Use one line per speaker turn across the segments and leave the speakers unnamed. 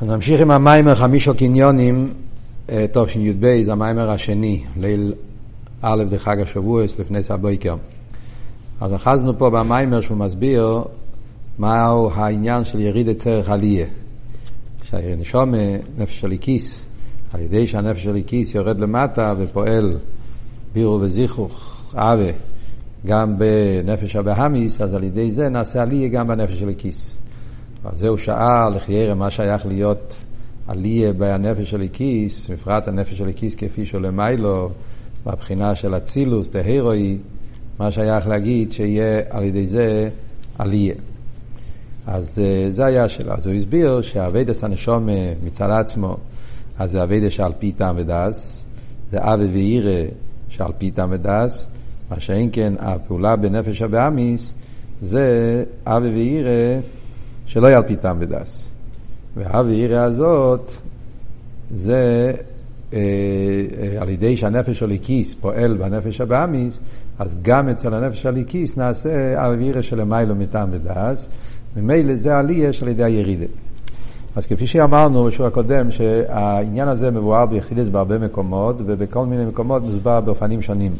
אז נמשיך עם המיימר חמישו קניונים, תשי"ב, זה המיימר השני, ליל א' זה חג השבועס לפני סבויקר. אז אחזנו פה במיימר שהוא מסביר מהו העניין של יריד צרך עליה. שהנשום, נפש של כיס, על ידי שהנפש של כיס יורד למטה ופועל בירו וזיכוך, אבה, גם בנפש הבהמיס, אז על ידי זה נעשה עליה גם בנפש של הכיס. אז זהו שאל, לחיירה, מה שייך להיות עליה בנפש של הכיס, בפרט הנפש של הכיס כפי שהוא למיילו, בבחינה של אצילוס, תהירואי, מה שייך להגיד שיהיה על ידי זה עליה. אז אה, זה היה השאלה. אז הוא הסביר שהאביידס הנשום מצד עצמו, אז זה אביידס שעל פי טעם ודס, זה אבי ואירא שעל פי טעם ודס, מה שאין כן הפעולה בנפש הבאמיס זה אבי ואירא שלא יהיה על פי טעם ודס. והאבי ואירא הזאת זה אה, אה, על ידי שהנפש הליקיס פועל בנפש הבאמיס, אז גם אצל הנפש הליקיס נעשה ואירא שלמיילו מטעם ודס. ממילא זה עלייה של ידי הירידה. אז כפי שאמרנו בשיעור הקודם, שהעניין הזה מבואר ביחידס בהרבה מקומות, ובכל מיני מקומות מוסבר באופנים שונים.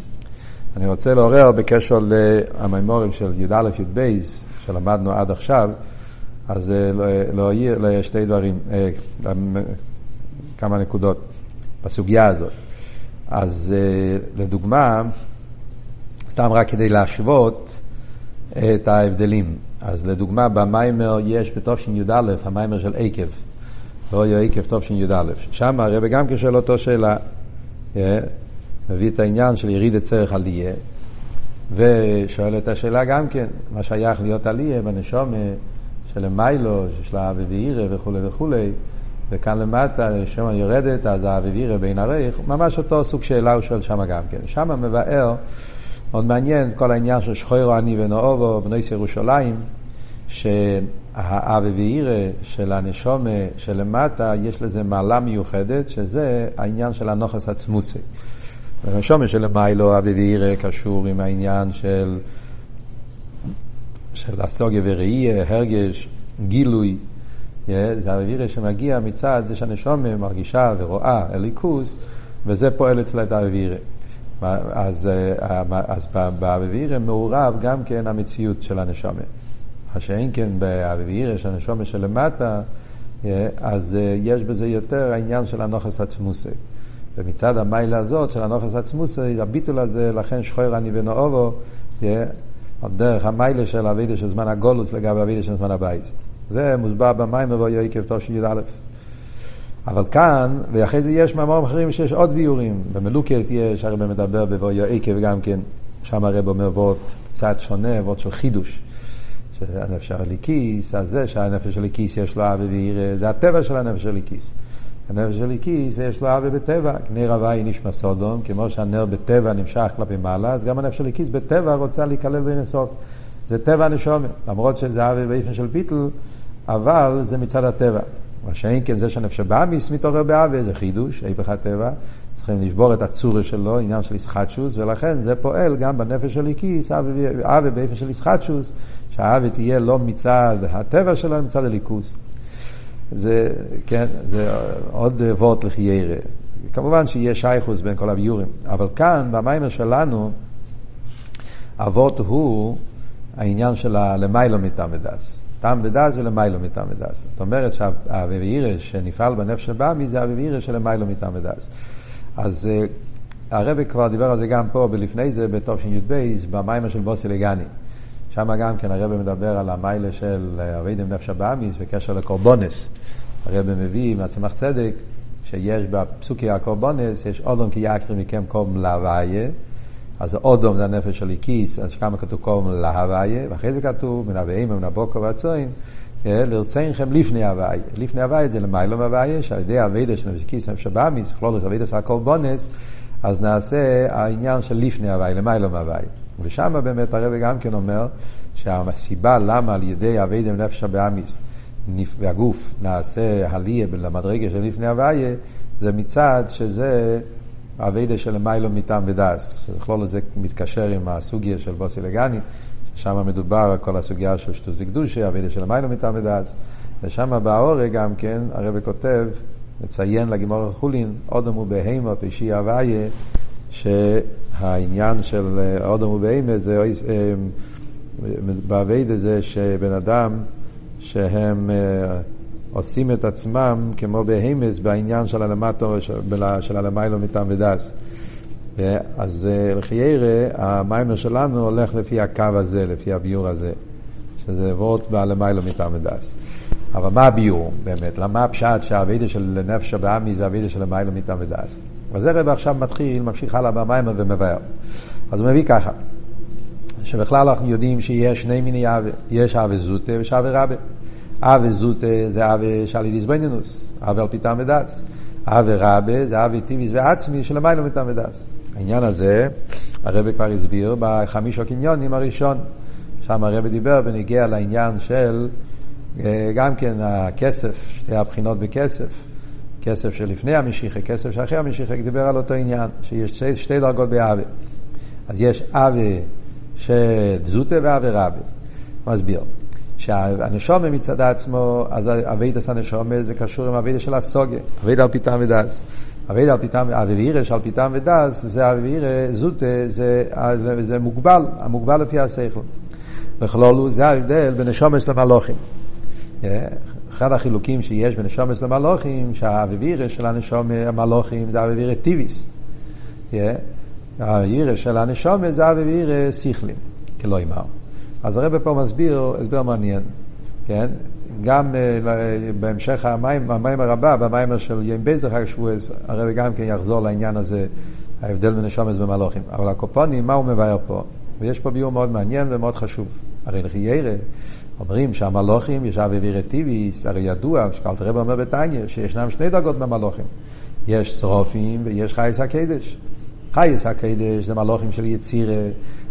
אני רוצה לעורר בקשר למימורים של י"א י"ב, שלמדנו עד עכשיו, אז להעיר לשתי דברים, כמה נקודות בסוגיה הזאת. אז לדוגמה, סתם רק כדי להשוות את ההבדלים. אז לדוגמה, במיימר יש בתשי"א, המיימר של עקב, לא יהיה עקב תשי"א. שם הרב גם כשואל אותו שאלה, אה, מביא את העניין של יריד צרך עליה, ושואל את השאלה גם כן, מה שייך להיות עליה בנשום של לה אבי ואירא וכולי וכולי, וכאן למטה, שם יורדת, אז האבי ואירא בין הרייך, ממש אותו סוג שאלה הוא שואל שם גם כן. שם מבאר מאוד מעניין כל העניין של שחוירו אני ונאובו, בנויס ירושלים, שהאבי ואירא של הנשומה שלמטה, יש לזה מעלה מיוחדת, שזה העניין של הנוכס עצמוסי. הנשומה שלמיילו, אבי ואירא, קשור עם העניין של, של הסוגיה וראייה, הרגש, גילוי. זה אבי ואירא שמגיע מצד זה שהנשומה מרגישה ורואה אליקוס, וזה פועל אצלה את האבי ואירא. אז, אה, אז באביביר מעורב גם כן המציאות של הנשומה. מה שאין כן באביביר של הנשומה שלמטה, אה, אז אה, יש בזה יותר העניין של הנוכס עצמוסי. ומצד המיילה הזאת של הנוכס עצמוסי, הביטול הזה, לכן שחור אני ונאובו, דרך המיילה של אבידה של זמן הגולוס לגבי אבידה של זמן הבית. זה מוסבר במים מבוא יעקב טוב שי"א. אבל כאן, ואחרי זה יש מאמרים אחרים שיש עוד ביורים. במלוקת יש, הרב מדבר בבואי עקב גם כן, שם הרב אומר וורט קצת שונה, וורט של חידוש. שהנפש הליקיס, אז זה שהנפש הליקיס יש לו אבי ועיר, זה הטבע של הנפש הליקיס. הנפש הליקיס יש לו אבי בטבע, נר הוואי נשמע סודום, כמו שהנר בטבע נמשך כלפי מעלה, אז גם הנפש הליקיס בטבע רוצה להיכלל בין הסוף. זה טבע הנשומת, למרות שזה אבי באיפן של ביטל, אבל זה מצד הטבע. מה שאין כן זה שהנפש הבאמיס מתעורר באווה, זה חידוש, היפך הטבע, צריכים לשבור את הצורה שלו, עניין של ישחטשוס, ולכן זה פועל גם בנפש של איקיס, אווה באופן של ישחטשוס, שהאווה תהיה לא מצד הטבע שלו, מצד הליכוס. זה, כן, זה עוד וורט לחיירה. כמובן שיהיה שייכוס בין כל הביורים, אבל כאן, במיימר שלנו, אבות הוא העניין של הלמיילו מתעמדס. טעם ודס ולמיילו מטעם ודס. זאת אומרת שהאביבירא שנפעל בנפש הבאמי זה האביבירא שלמיילו מטעם ודס. אז uh, הרבי כבר דיבר על זה גם פה, ולפני זה בתשי"ב, במיימר של בוסי לגני. שם גם כן הרבי מדבר על המיילה של אבידם נפש הבאמיס בקשר לקורבונס. הרבי מביא מהצמח צדק שיש בפסוקי הקורבונס, יש אודום כי יקרי מכם קום להוויה. אז אודום זה הנפש של איקיס, אז כמה כתוב קורם להוויה, ואחרי זה כתוב מן אביהם ומן הבוקר והצוין, לרצינכם לפני הוויה. לפני הוויה זה למיילום הוויה, שעל ידי אבידה של נפש איקיס, נפש הבאמיס, כלולוס אבידה של הקורבונס, אז נעשה העניין של לפני הוויה, למיילום הוויה. ושם באמת הרב גם כן אומר שהסיבה למה על ידי אבידה נפש הבאמיס והגוף נעשה הליה למדרגה של לפני הוויה, זה מצד שזה אביידה של מיילו מטעם ודס, שבכלול הזה מתקשר עם הסוגיה של בוסי לגני, ששם מדובר על כל הסוגיה של שטוז וקדושה, אביידה של מיילו מטעם ודס. ושם באורג גם כן, הרב כותב, מציין לגימור אודם הוא בהימות, אישי הוויה, שהעניין של אודם הוא בהימות זה באביידה זה שבן אדם שהם עושים את עצמם כמו בהימס בעניין של הלמטו, של הלמיילו מטעם ודס. אז לחיירה, המיימר שלנו הולך לפי הקו הזה, לפי הביור הזה, שזה וורט בעלמיילו מטעם ודס. אבל מה הביור באמת? למה הפשט שהאבידה של נפש הבאמי זה אבידה של המיילו מטעם ודס? אז זה רב עכשיו מתחיל, ממשיך הלאה במיימר ומבאר. אז הוא מביא ככה, שבכלל אנחנו יודעים שיש שני מיני אבי, יש אבי זוטה ויש אבי רבה. אבי זוטה זה אבי שעלי דיסבנינוס, אבי על פיתם ודס. אבי רבה זה אבי טיביס ועצמי של המיילו מטעם ודס. העניין הזה, הרב כבר הסביר בחמיש הקניונים הראשון. שם הרב דיבר ונגיע לעניין של גם כן הכסף, שתי הבחינות בכסף. כסף שלפני המשיחה, כסף שאחרי המשיחה, דיבר על אותו עניין, שיש שתי, שתי דרגות באבי. אז יש אבי של זוטה ואבי רבי. מסביר. שהנשומה מצד עצמו, אז אבידס הנשומה זה קשור עם אבידס של הסוגה, אביד על פיתם ודס. אביד על פיתם, אבירש על פיתם ודס, זה אבירש, זוטה, זה, זה מוגבל, המוגבל לפי השכל. בכלולו, זה ההבדל בין נשומס למלוכים. אחד החילוקים שיש בין נשומס למלוכים, שהאבירש של הנשום המלוכים זה אבירש טיביס. האבירש של הנשום זה אבירש סיכלים, כלא אמר. אז הרב פה מסביר הסבר מעניין, כן? גם uh, בהמשך המים, המים הרבה, במים של יום בייס דרך שבועס, הרב גם כן יחזור לעניין הזה, ההבדל בין נשומס ומלוכים. אבל הקופונים, מה הוא מבאר פה? ויש פה ביור מאוד מעניין ומאוד חשוב. הרי לכי ירא, אומרים שהמלוכים יש אבי טיביס, הרי ידוע, שקלת רב אומר בתניא, שישנם שני דרגות במלוכים. יש שרופים ויש חייס הקדש. חייס הקדש זה מלוכים של יצירה,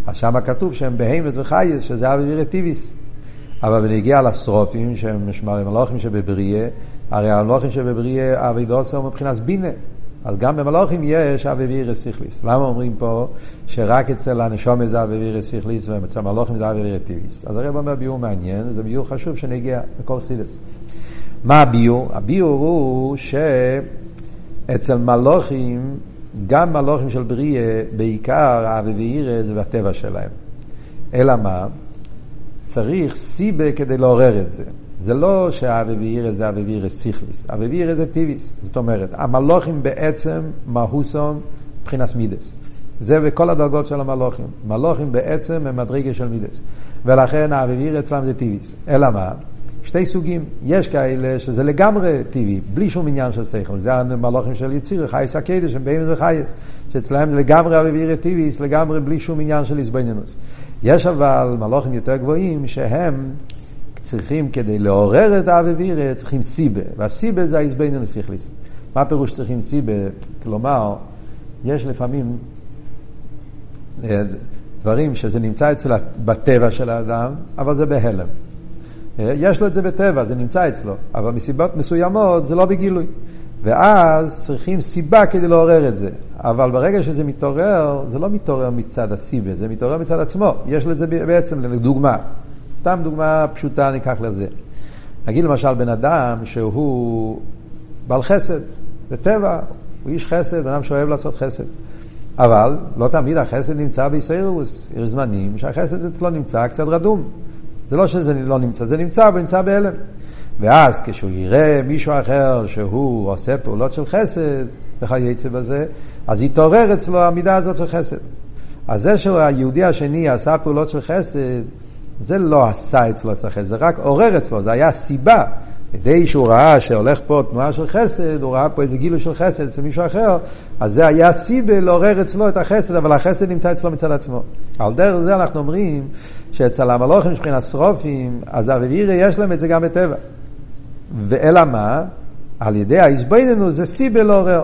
אז שם כתוב שהם בהמס וחייס, שזה אבי טיביס. אבל בנגיע לשרופים, שהם מלוכים שבבריאה, הרי המלוכים שבבריאה, אבי דוסר מבחינת בינה. אז גם במלוכים יש אבי וירס סיכליס. למה אומרים פה שרק אצל הנשום זה אבי וירס סיכליס ואצל המלוכים זה אבי וירס טיביס? אז הרב אומר ביור מעניין, זה ביור חשוב שנגיע לכל חסידס. מה הביור? הביור הוא שאצל מלוכים, גם מלוכים של בריאה, בעיקר אבי וירס זה בטבע שלהם. אלא מה? צריך סיבה כדי לעורר את זה. זה לא שהאביבירא זה אביבירא סיכליס, אביבירא זה טיביס. זאת אומרת, המלוכים בעצם מהוסום מבחינת מידס. זה בכל הדרגות של המלוכים. מלוכים בעצם הם מדרגה של מידס. ולכן האביבירא אצלם זה טיביס. אלא מה? שתי סוגים. יש כאלה שזה לגמרי טבעי, בלי שום עניין של שכל. זה המלוכים של יציר, חייס הקדש, הם באים וחייס. שאצלהם זה לגמרי אביבירא טיביס, לגמרי בלי שום עניין של איזבנינוס. יש אבל מלוכים יותר גבוהים שהם צריכים, כדי לעורר את האביבירה, צריכים סיבה, והסיבה זה האיזבנו לסיכליס. מה הפירוש צריכים סיבה? כלומר, יש לפעמים אה, דברים שזה נמצא אצל, בטבע של האדם, אבל זה בהלם. אה, יש לו את זה בטבע, זה נמצא אצלו, אבל מסיבות מסוימות זה לא בגילוי. ואז צריכים סיבה כדי לעורר את זה. אבל ברגע שזה מתעורר, זה לא מתעורר מצד הסיבה, זה מתעורר מצד עצמו. יש לזה בעצם, לדוגמה, סתם דוגמה פשוטה ניקח לזה. נגיד למשל בן אדם שהוא בעל חסד, זה טבע, הוא איש חסד, אדם שאוהב לעשות חסד. אבל לא תמיד החסד נמצא בישרוס, יש זמנים שהחסד אצלו נמצא קצת רדום. זה לא שזה לא נמצא, זה נמצא, אבל נמצא בהלם. ואז כשהוא יראה מישהו אחר שהוא עושה פעולות של חסד, וכייצא בזה, אז יתעורר אצלו המידה הזאת של חסד. אז זה שהיהודי השני עשה פעולות של חסד, זה לא עשה אצלו את החסד, זה רק עורר אצלו, זה היה סיבה. כדי שהוא ראה שהולך פה תנועה של חסד, הוא ראה פה איזה גילוי של חסד אצל מישהו אחר, אז זה היה סיבה לעורר אצלו את החסד, אבל החסד נמצא אצלו מצד עצמו. על דרך זה אנחנו אומרים שאצל המלוכים מבחינת שרופים, אז אביבירי יש להם את זה גם בטבע. ואלא מה? על ידי האיזבננו זה סיבה לעורר.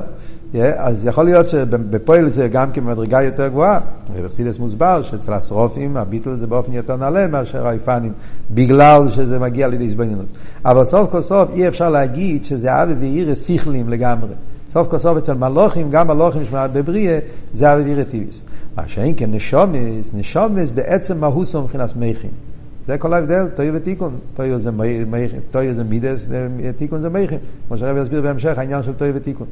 אז יכול להיות שבפועל זה גם כמדרגה יותר גבוהה. רבסידס מוסבר שאצל השרופים הביטול זה באופן יותר נעלה מאשר היפנים, בגלל שזה מגיע לידי הזבנינוס. אבל סוף כל סוף אי אפשר להגיד שזה אבי ואירס שכלים לגמרי. סוף כל סוף אצל מלוכים, גם מלוכים בבריאה, זה אבי ואירס טיביס. מה שאין כן נשומס, נשומס בעצם מהוסו מבחינת מייכין. זה כל ההבדל, טויו ותיקון. טויו זה, טויו זה מידס, תיקון זה מייכין. כמו שהרב יסביר בהמשך, העניין של טויו ותיקון.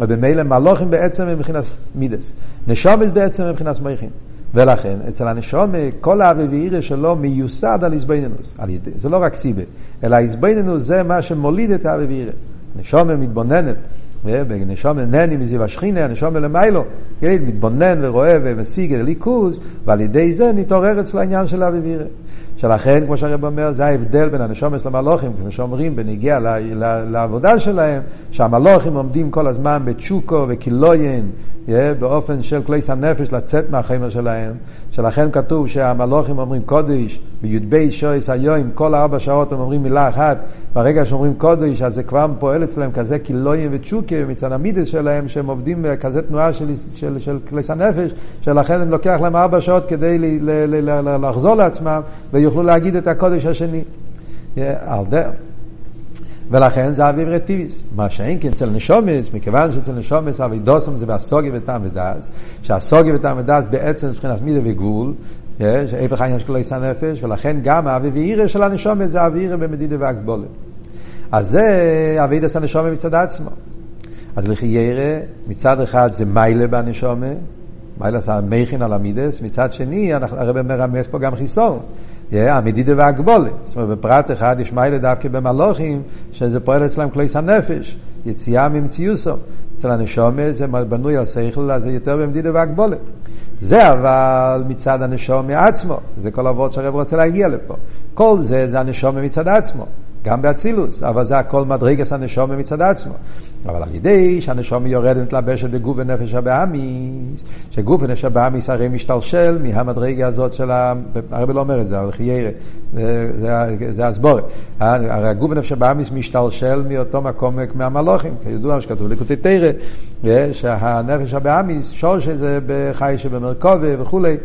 ובמילא מלוכים בעצם הם מבחינת מידס. נשומס בעצם הם מבחינת מייכין. ולכן, אצל הנשום, כל האבי ואירא שלו מיוסד על איזבנינוס. זה לא רק סיבה, אלא איזבנינוס זה מה שמוליד את האבי ואירא. נשום מתבוננת בנשום נני מזיו השכינה, הנשום למיילו, מתבונן ורואה ומשיג את הליכוז, ועל ידי זה נתעורר אצל העניין של אבי וירא. שלכן, כמו שהרב אומר, זה ההבדל בין הנשומס למלוכים, כמו שאומרים בנגיע לעבודה שלהם, שהמלוכים עומדים כל הזמן בצ'וקו וקילויין, באופן של כליס הנפש לצאת מהחמר שלהם, שלכן כתוב שהמלוכים אומרים קודש, בי"ב שויס היום, כל ארבע שעות הם אומרים מילה אחת, ברגע שאומרים קודש, אז זה כבר פועל אצלם כזה קילויין וצ'וקה מצד המידס שלהם, שהם עובדים בכזה תנועה של, של, של כליס הנפש, שלכן הם לוקח להם ארבע שעות כדי ל, ל, ל, ל, לחזור לעצמם, ויוכלו להגיד את הקודש השני. דרך. ולכן זה אביב רטיביס. מה שאין כן אצל נשומץ, מכיוון שאצל נשומץ אבידוסם זה בהסוגי וטעם ודס, שהסוגי וטעם ודס בעצם מבחינת מידה וגבול, שהפך העניין של כלייס הנפש, ולכן גם האביב ואירא של הנשומץ זה אביב במדידה והגבולת. אז זה אבידס הנשומץ מצד עצמו. אז לכי ירא, מצד אחד זה מיילה בנשומה, מיילה זה המכין על המידס, מצד שני הרב מרמז פה גם חיסון. המדידה והגבולת. זאת אומרת, בפרט אחד יש מיילה דווקא במלוכים, שזה פועל אצלם כלייס הנפש, יציאה ממציוסו. אצל הנשומה זה בנוי על שכל, אז זה יותר במדידה והגבולת. זה אבל מצד הנשומה עצמו, זה כל אבות שהרב רוצה להגיע לפה. כל זה זה הנשומה מצד עצמו. גם באצילוס, אבל זה הכל מדרגס הנשומה מצד עצמו. אבל על ידי שהנשומה יורדת ומתלבשת בגוף ונפש הבאמיס, שגוף ונפש הבאמיס הרי משתלשל מהמדרגה הזאת של ה... הרב לא אומר את זה, אבל חיירה, זה הסבורת. הרי הגוף ונפש הבאמיס משתלשל מאותו מקום מהמלוכים, כידוע שכתוב לקוטי תרא, שהנפש הבאמיס, שורש זה בחי שבמרכובה וכולי,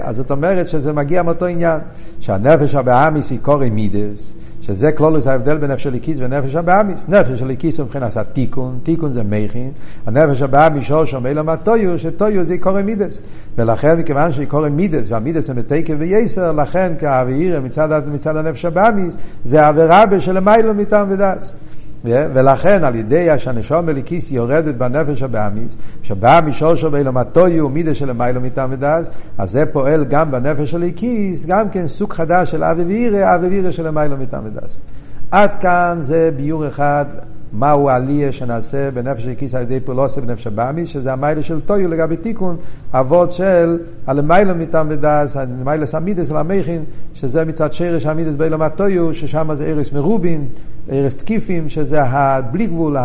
אז זאת אומרת שזה מגיע מאותו עניין, שהנפש הבאמיס היא קורא מידס, שזה כלולוס ההבדל בין נפש הליקיס ונפש הבאמיס. נפש הליקיס הוא מבחינת התיקון, תיקון זה מכין, הנפש הבאמיס שורשו מילא מהטויו, שטויו זה עיקורי מידס. ולכן מכיוון שעיקורי מידס, והמידס הם בתקף וייסר, לכן כאווירא מצד, מצד הנפש הבאמיס, זה עבירה בשלמיילו מטעם ודס. ולכן על ידי שהנשום מליקיס יורדת בנפש הבאמיס, שבאמיס שורשו באילומתויו מידה של מיילו מטעם ודס, אז זה פועל גם בנפש הליקיס, גם כן סוג חדש של אהבה ויראה, אהבה ויראה של למעלה מטעם ודעת. עד כאן זה ביאור אחד מהו העלייה שנעשה בנפש האלוקית על ידי פעולתה בנפש הבהמית, שזה המעלה של תוהו לגבי תיקון, אבות של הלמעלה מטעם ודעת, מעלת המידות על המוחין, שזה מצד שורש המידות בעולם התוהו, ששם זה אורות מרובים, אורות תקיפים, שזה הבלי גבול,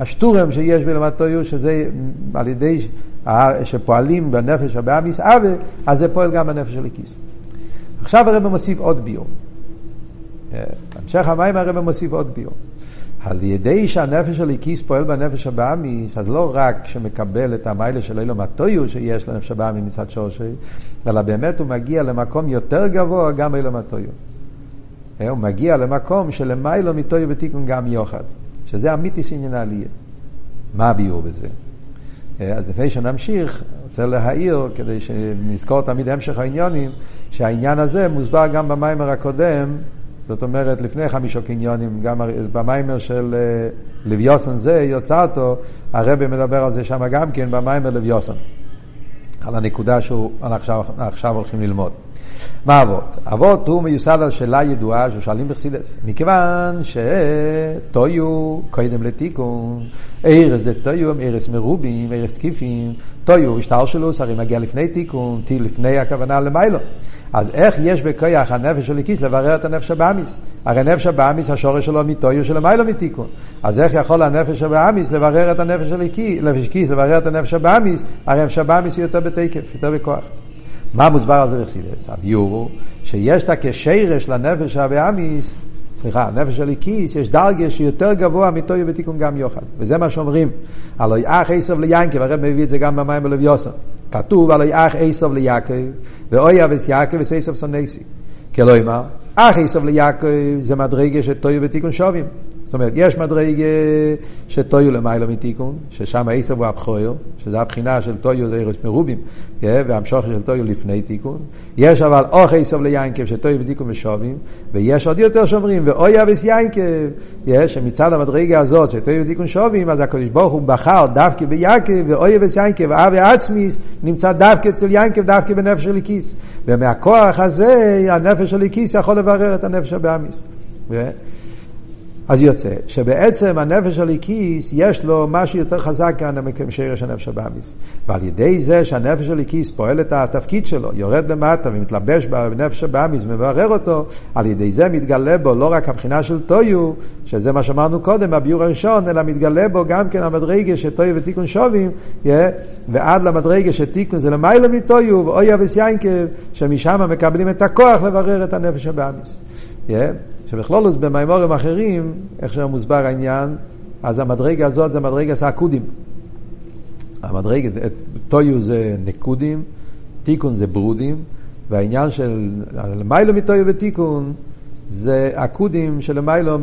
ה שטורם שיש בעולם התוהו, שזה על ידי שפועלים בנפש הבאמיס אבה, אז זה פועל גם בנפש של הכיס. עכשיו הרב מוסיף עוד ביור. המשך המים הרב מוסיף עוד ביור. על ידי שהנפש של הליקיס פועל בנפש הבאמיס, אז לא רק שמקבל את המיילה של אילו מטויו שיש לנפש הבאמיס מצד שורשי, אלא באמת הוא מגיע למקום יותר גבוה גם אילו מטויו. הוא מגיע למקום שלמיילו מטויו בתיקון גם יוחד, שזה אמיתיס עניין העלייה. מה הביאור בזה? אז לפני שנמשיך, רוצה להעיר, כדי שנזכור תמיד המשך העניונים, שהעניין הזה מוסבר גם במיימר הקודם, זאת אומרת, לפני חמישו קניונים, גם במיימר של אה, לוויוסן זה, יוצאתו, הרבי מדבר על זה שם גם כן, במיימר לוויוסן. על הנקודה שאנחנו עכשיו, עכשיו הולכים ללמוד. מה אבות? אבות הוא מיוסד על שאלה ידועה ששואלים בחסידס. מכיוון שטויו קודם לתיקון, אורות זה תוהו אורות מרובים, אורות תקיפים, תוהו השתלשלות הרי מגיע לפני תיקון, תי לפני הכוונה למעלה. אז איך יש בכוח הנפש האלוקית לברר את הנפש הבהמית? הרי נפש הבהמית השורש שלו מתוהו שלמעלה מתיקון. אז איך יכול הנפש הבהמית לברר את הנפש האלוקית, לברר את הנפש הבהמית? הרי הנפש הבהמית היא יותר בתוקף, יותר בכוח. מה מוסבר על זה בחסידות? הביאור הוא שיש את השורש לנפש הבהמית, סליחה, הנפש הליקיס, יש דרגה שיותר גבוה מטויו בתיקון גם יוחד. וזה מה שאומרים, הלא יאח עשב ליינקב, הרב מביא את זה גם במים בלב יוסף. כתוב הלא יאח עשב ליעקב, ואוי אבס יעקב וסייסב סונסי. כלומר, אח עשב ליעקב זה מדרגה של טויו בתיקון שווים. זאת אומרת, יש מדרגה שטויו למיילו מתיקון, ששם עשר הוא הבכויר, שזה הבחינה של טויו זה ארץ מרובים, והמשוך של טויו לפני תיקון. יש אבל אח עשו ליעקב שתוהו ותיקון שווים, ויש עוד יותר שאומרים, ואוהב את יעקב, יש שמצד המדרגה הזאת שתוהו ותיקון שווים, אז הקדוש ברוך הוא בחר דווקא ביעקב, ואוהב את יעקב, אהבה עצמית, נמצא דווקא אצל יעקב, דווקא בנפש האלוקית. ומהכוח הזה, הנפש האלוקית יכול לברר את הנפש הבהמית. אז יוצא שבעצם הנפש האלוקית יש לו משהו יותר חזק כאן משורש הנפש הבהמית. ועל ידי זה שהנפש הליקיס פועל את התפקיד שלו, יורד למטה ומתלבש בנפש הבאמיס ומברר אותו, על ידי זה מתגלה בו לא רק הבחינה של טויו, שזה מה שאמרנו קודם, הביור הראשון, אלא מתגלה בו גם כן המדרגה שטויו ותיקון שובים, yeah, ועד למדרגה שתיקון זה למעלה מטויו, ואוי אבס יינקב, שמשם מקבלים את הכוח לברר את הנפש הבאמיס. Yeah. שבכלולוס במימורים אחרים, איך שמוסבר העניין, אז המדרגה הזאת זה המדרגה סעקודים. המדרגה, טויו זה נקודים, תיקון זה ברודים, והעניין של למיילו מטויו ותיקון זה עקודים שלמיילו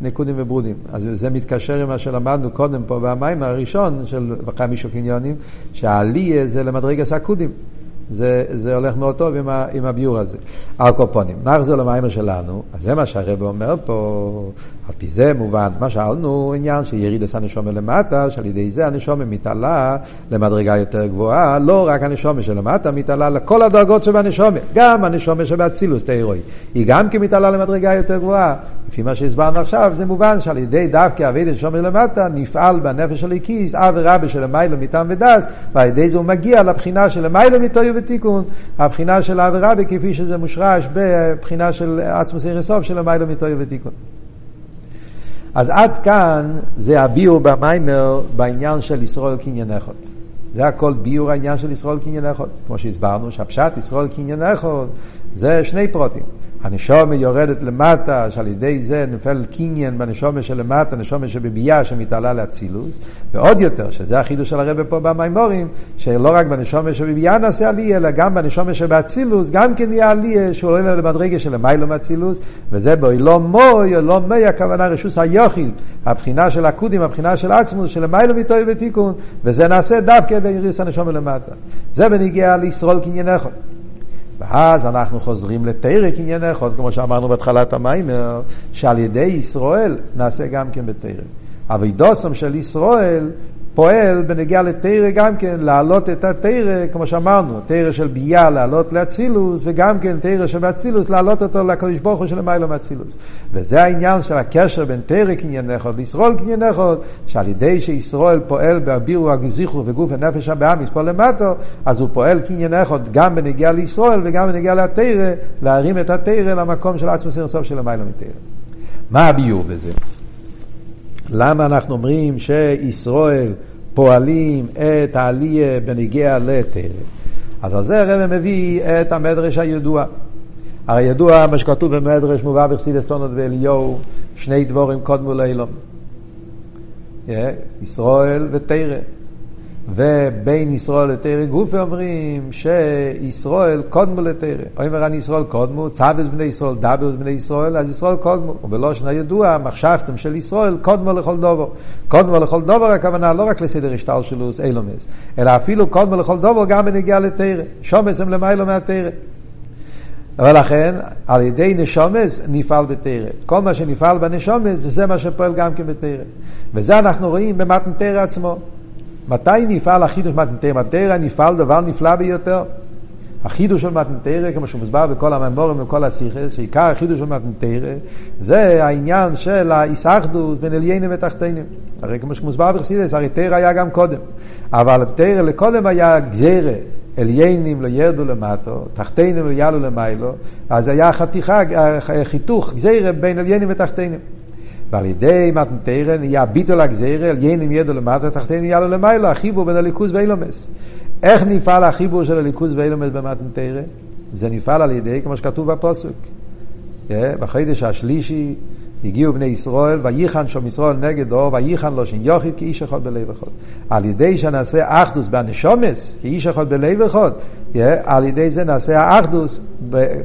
מנקודים וברודים. אז זה מתקשר עם מה שלמדנו קודם פה במים הראשון של חמישו קניונים, שהעלייה זה למדרגה סעקודים. זה, זה הולך מאוד טוב עם, ה, עם הביור הזה. על כל פונים, נחזור למיימר שלנו, אז זה מה שהרב אומר פה, על פי זה מובן, מה שאלנו עניין שיריד עשה נשומה למטה, שעל ידי זה הנשומה מתעלה למדרגה יותר גבוהה, לא רק הנשומה שלמטה מתעלה לכל הדרגות שבנשומה, גם הנשומה שבאצילוס תאירוי, היא גם כן מתעלה למדרגה יותר גבוהה. לפי מה שהסברנו עכשיו, זה מובן שעל ידי דווקא אבי נשומה למטה, נפעל בנפש של הקיס, אב ורבא של המיילו מטעם ודס, ועל ידי זה הוא מגיע לבחינה של המיילו ותיקון, הבחינה של ורבא כפי שזה מושרש בבחינה של עצמוס אירסוף של המיילו מטויו ותיקון. אז עד כאן זה הביור במיימר בעניין של ישראל קניין אחד. זה הכל ביור העניין של ישראל קניין אחד. כמו שהסברנו שהפשט ישראל קניין אחד זה שני פרוטים. הנשומה יורדת למטה, שעל ידי זה נופל קניין בנשומה שלמטה, נשומה שבביאה שמתעלה לאצילוס, ועוד יותר, שזה החידוש של הרב פה במימורים, שלא רק בנשומה שבביאה נעשה עלייה, אלא גם בנשומה שבאצילוס, גם כן יהיה עלייה, שהוא עולה למדרגה של המיילו מאצילוס, וזה בו לא מוי, לא מי, הכוונה רשוס היוחיד, הבחינה של הקודים, הבחינה של עצמוס, של המיילו מיטוי ותיקון, וזה נעשה דווקא ביריס הנשומה למטה. זה בניגיע לישרול קניין אחד. ואז אנחנו חוזרים לתרא קניין אחד, כמו שאמרנו בהתחלת המיימר, שעל ידי ישראל נעשה גם כן בתרא. אבידוסם של ישראל פועל בנגיע לתרא גם כן, להעלות את התרא, כמו שאמרנו, תרא של ביאה להעלות לאצילוס, וגם כן תרא של אצילוס להעלות אותו לקדוש ברוך הוא של מיילו מאצילוס. וזה העניין של הקשר בין תרא קניין אחד לישראל קניין אחד, שעל ידי שישראל פועל באבירו הגזיחו וגוף הנפש הבאמיס פה למטו, אז הוא פועל קניין אחד גם בנגיע לישראל וגם בנגיע לתרא, להרים את התרא למקום של עצמוס אינסוף של מיילו מתרא. מה הביור בזה? למה אנחנו אומרים שישראל פועלים את העלייה בניגיע לתרא? אז על זה הרב מביא את המדרש הידוע. הרי ידוע מה שכתוב במדרש מובא בחסידס טונות ואליהו, שני דבורים קודמו לאילום. ישראל ותרא. ובין ישראל לתרא גופי אומרים שישראל קודמו לתרא. אומר אני ישראל קודמו, צוות בני ישראל, דאבוס בני ישראל, אז ישראל קודמו. ובלושן הידוע, מחשבתם של ישראל קודמו לכל דובר. קודמו לכל דובר הכוונה לא רק לסדר השטל שלו, אילומס, אלא אפילו קודמו לכל דובר גם בנגיעה לתרא. שומס הם למיילו מהתרא. ולכן, על ידי נשומס נפעל בתרא. כל מה שנפעל בנשומס, זה מה שפועל גם כן בתרא. וזה אנחנו רואים במתן תרא עצמו. מתי נפעל החידוש מתנתרא? מתנתרא נפעל דבר נפלא ביותר. החידוש של מתנתרא, כמו שמוסבר בכל הממורים ובכל הסיכס, שעיקר החידוש של מתנתרא, זה העניין של האיסאחדוס בין עליינים ותחתינים. הרי כמו שמוסבר בחסידס, הרי תרא היה גם קודם. אבל תרא לקודם היה גזירה. עליינים לא ירדו למטו, תחתינים לא יעלו למיילו, אז היה חתיכה, חיתוך, גזירה בין עליינים ותחתינים. ועל ידי מתנתרא נהיה ביטול הגזירה, על יינים ידו למטה, תחתינו לו למעלה, החיבור בין הליכוז ואילומס. איך נפעל החיבור של הליכוז ואילומס במתנתרא? זה נפעל על ידי, כמו שכתוב בפוסק. בחודש השלישי, הגיעו בני ישראל, וייחן שום ישראל נגדו, וייחן לו שין יוחיד כאיש אחד בלב אחד. על ידי שנעשה אחדוס בנשומס, כאיש אחד בלב אחד, על ידי זה נעשה האחדוס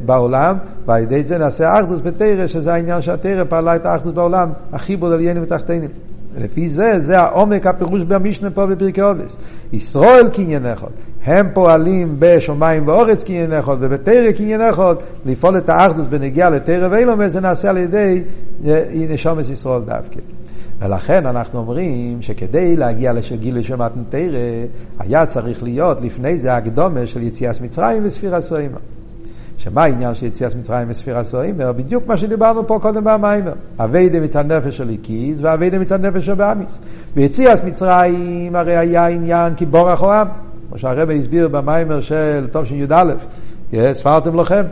בעולם, ועל ידי זה נעשה האחדוס בתרא, שזה העניין שהתרא פעלה את האחדוס בעולם, החיבור עליינים ותחתינים. לפי זה, זה העומק הפירוש במשנה פה בפרקי אובס. ישראל קניין אחד. הם פועלים בשמיים ואורץ קניין אחד, ובתרא קניין אחד, לפעול את האחדוס בנגיעה לתרא ואילומס, זה נעשה על ידי אה, נשומת ישראל דווקא. ולכן אנחנו אומרים שכדי להגיע לגילוי של מתנתרא, היה צריך להיות לפני זה הקדומה של יציאת מצרים וספירה סוימה. שמה העניין של יציאת מצרים וספירה סוימר? בדיוק מה שדיברנו פה קודם במיימר. אביידה מצד נפש של איקיס ואביידה מצד נפש של באמיס. ביציאת מצרים הרי היה עניין כי בורח עם. כמו שהרבא הסביר במיימר של טוב שי"א, ספרתם לכם.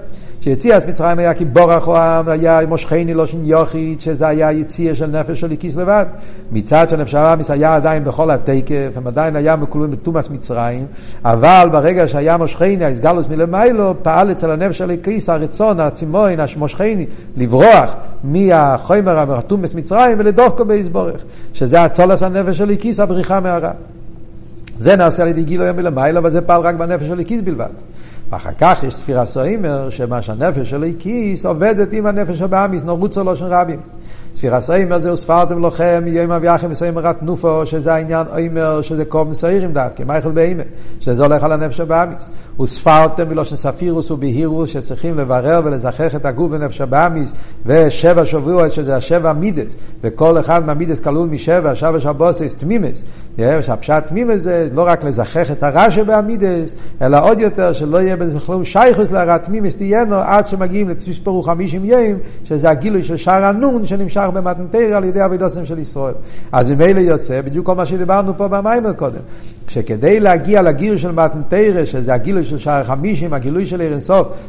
שיציאת מצרים היה כי בורח העם, היה מושכני לא שין יוחיד, שזה היה יציאה של נפש של איקיס לבד. מצד שנפש העמיס היה עדיין בכל התקף, הם עדיין היה מקולים בתומאס מצרים, אבל ברגע שהיה מושכני, הסגלוס מלמיילו, פעל אצל הנפש של איקיס הרצון, הצימוין, המושכני, לברוח מהחומר התומאס מצרים ולדוחקו ביסבורך, שזה הצולס הנפש של איקיס, הבריחה מהרע. זה נעשה על ידי גילוי מלמיילו, אבל זה פעל רק בנפש של איקיס בלבד. ואחר כך יש ספירה סוימר, שמה שהנפש של איקיס עובדת עם הנפש הבאמיס, נורוצו לו של רבים. ספירה סוימר זה וספרתם לכם, יום אביאכם וסוימר תנופו, שזה העניין אוימר, שזה קום סעירים דווקא, מייכל באימא, שזה הולך על הנפש הבאמיס. וספרתם מלושן ספירוס ובהירוס, שצריכים לברר ולזכח את הגוף בנפש הבאמיס, ושבע שבועות, שזה השבע מידס, וכל אחד מהמידס כלול משבע, שבע שבוסס, תמימס. שהפשט תמימס זה לא רק לזכח את הרע שבאמידס, אלא עוד יותר שלא יהיה בזה כלום שייכוס להרע תמימס תהיינו עד שמגיעים לתספרו חמישים יום, שזה הגילוי של שער הנון שנמשך במתנתר על ידי אבידוסם של ישראל. אז ממילא יוצא, בדיוק כל מה שדיברנו פה במיימר קודם, שכדי להגיע לגילוי של מתנתר, שזה הגילוי של שער חמישים, הגילוי של עיר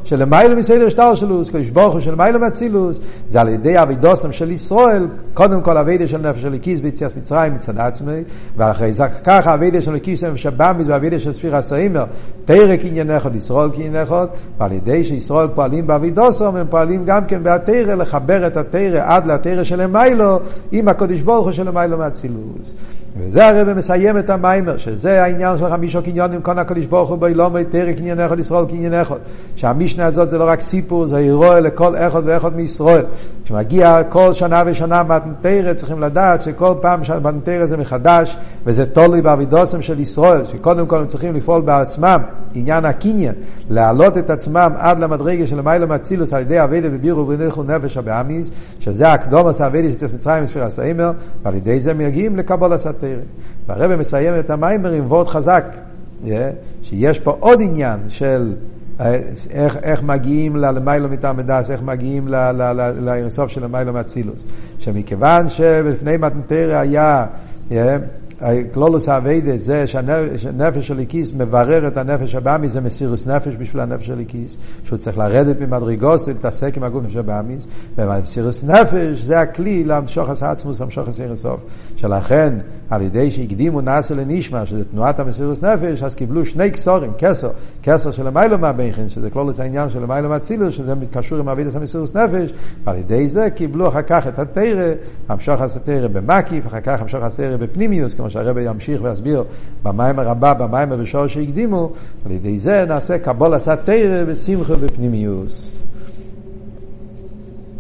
של למיילו מסדר שטר שלוס, קדוש ברוך הוא של מיילו מצילוס, זה על ידי אבידוסם של ישראל, קודם כל אבידה של נפש של הקיס ביציאת מצרים מצד עצמי, ואחרי זה ככה אבידה של הקיס נפש הבאמיס ואבידה של ספיר הסאימר, תרק עניין אחד, ישראל אחד, ועל ידי שישראל פועלים באבידוסם, הם פועלים גם כן בהתרא, לחבר את התרא עד לתרא של המיילו, עם הקדוש ברוך הוא של המיילו מהצילוס. וזה הרב מסיים את המיימר, שזה העניין של חמישו קניונים, כל הקדוש ברוך הוא באילום ויתר קניין אחד ישראל קניין אחד. שהמשנה הזאת זה לא רק סיפור, זה אירוע לכל אחד ואחד מישראל. כשמגיע כל שנה ושנה מתנתרא, צריכים לדעת שכל פעם שמתנתרא זה מחדש, וזה תולוי באבידוסם של ישראל, שקודם כל הם צריכים לפעול בעצמם, עניין הקניין, להעלות את עצמם עד למדרגה של המיילא מצילוס על ידי אבידה ובירו ובנכו נפש הבאמיס, שזה הקדום עשה אבידה שצריך מצרים וספיר הסיימר, ועל ידי זה מגיעים לקבול הסתר. התרא. והרבא מסיים את המיימר עם וורד חזק, שיש פה עוד עניין של אה, איך, איך מגיעים למיילו מטעם הדס, איך מגיעים לאינסוף של המיילו מאצילוס. שמכיוון שלפני מתנתרא היה yeah, כלולוס האביידה זה שהנפש של הליקיס מברר את הנפש הבאמיס, זה מסירוס נפש בשביל הנפש של הליקיס, שהוא צריך לרדת ממדרגוס ולהתעסק עם הגוף נפש הבאמיס, ומסירוס נפש זה הכלי למשוך עשה עצמוס, למשוך עשה אינסוף. שלכן, על ידי שהקדימו נאסר לנשמע, שזה תנועת המסירוס נפש, אז קיבלו שני כסורים, כסר, כסר של המיילו מהבכן, שזה כלולוס העניין של המיילו מהצילוס, שזה מתקשור עם אבידס המסירוס נפש, ועל ידי זה קיבלו אחר כך את התרא, המשוך עשה תרא במקיף, אחר כך המשוך עשה תרא בפנימיוס, כמו שהרבא ימשיך ויסביר במיימר הבא, במיימר בשור שהקדימו, על ידי זה נעשה קבול עשה תרא ושמחה בפנימיוס.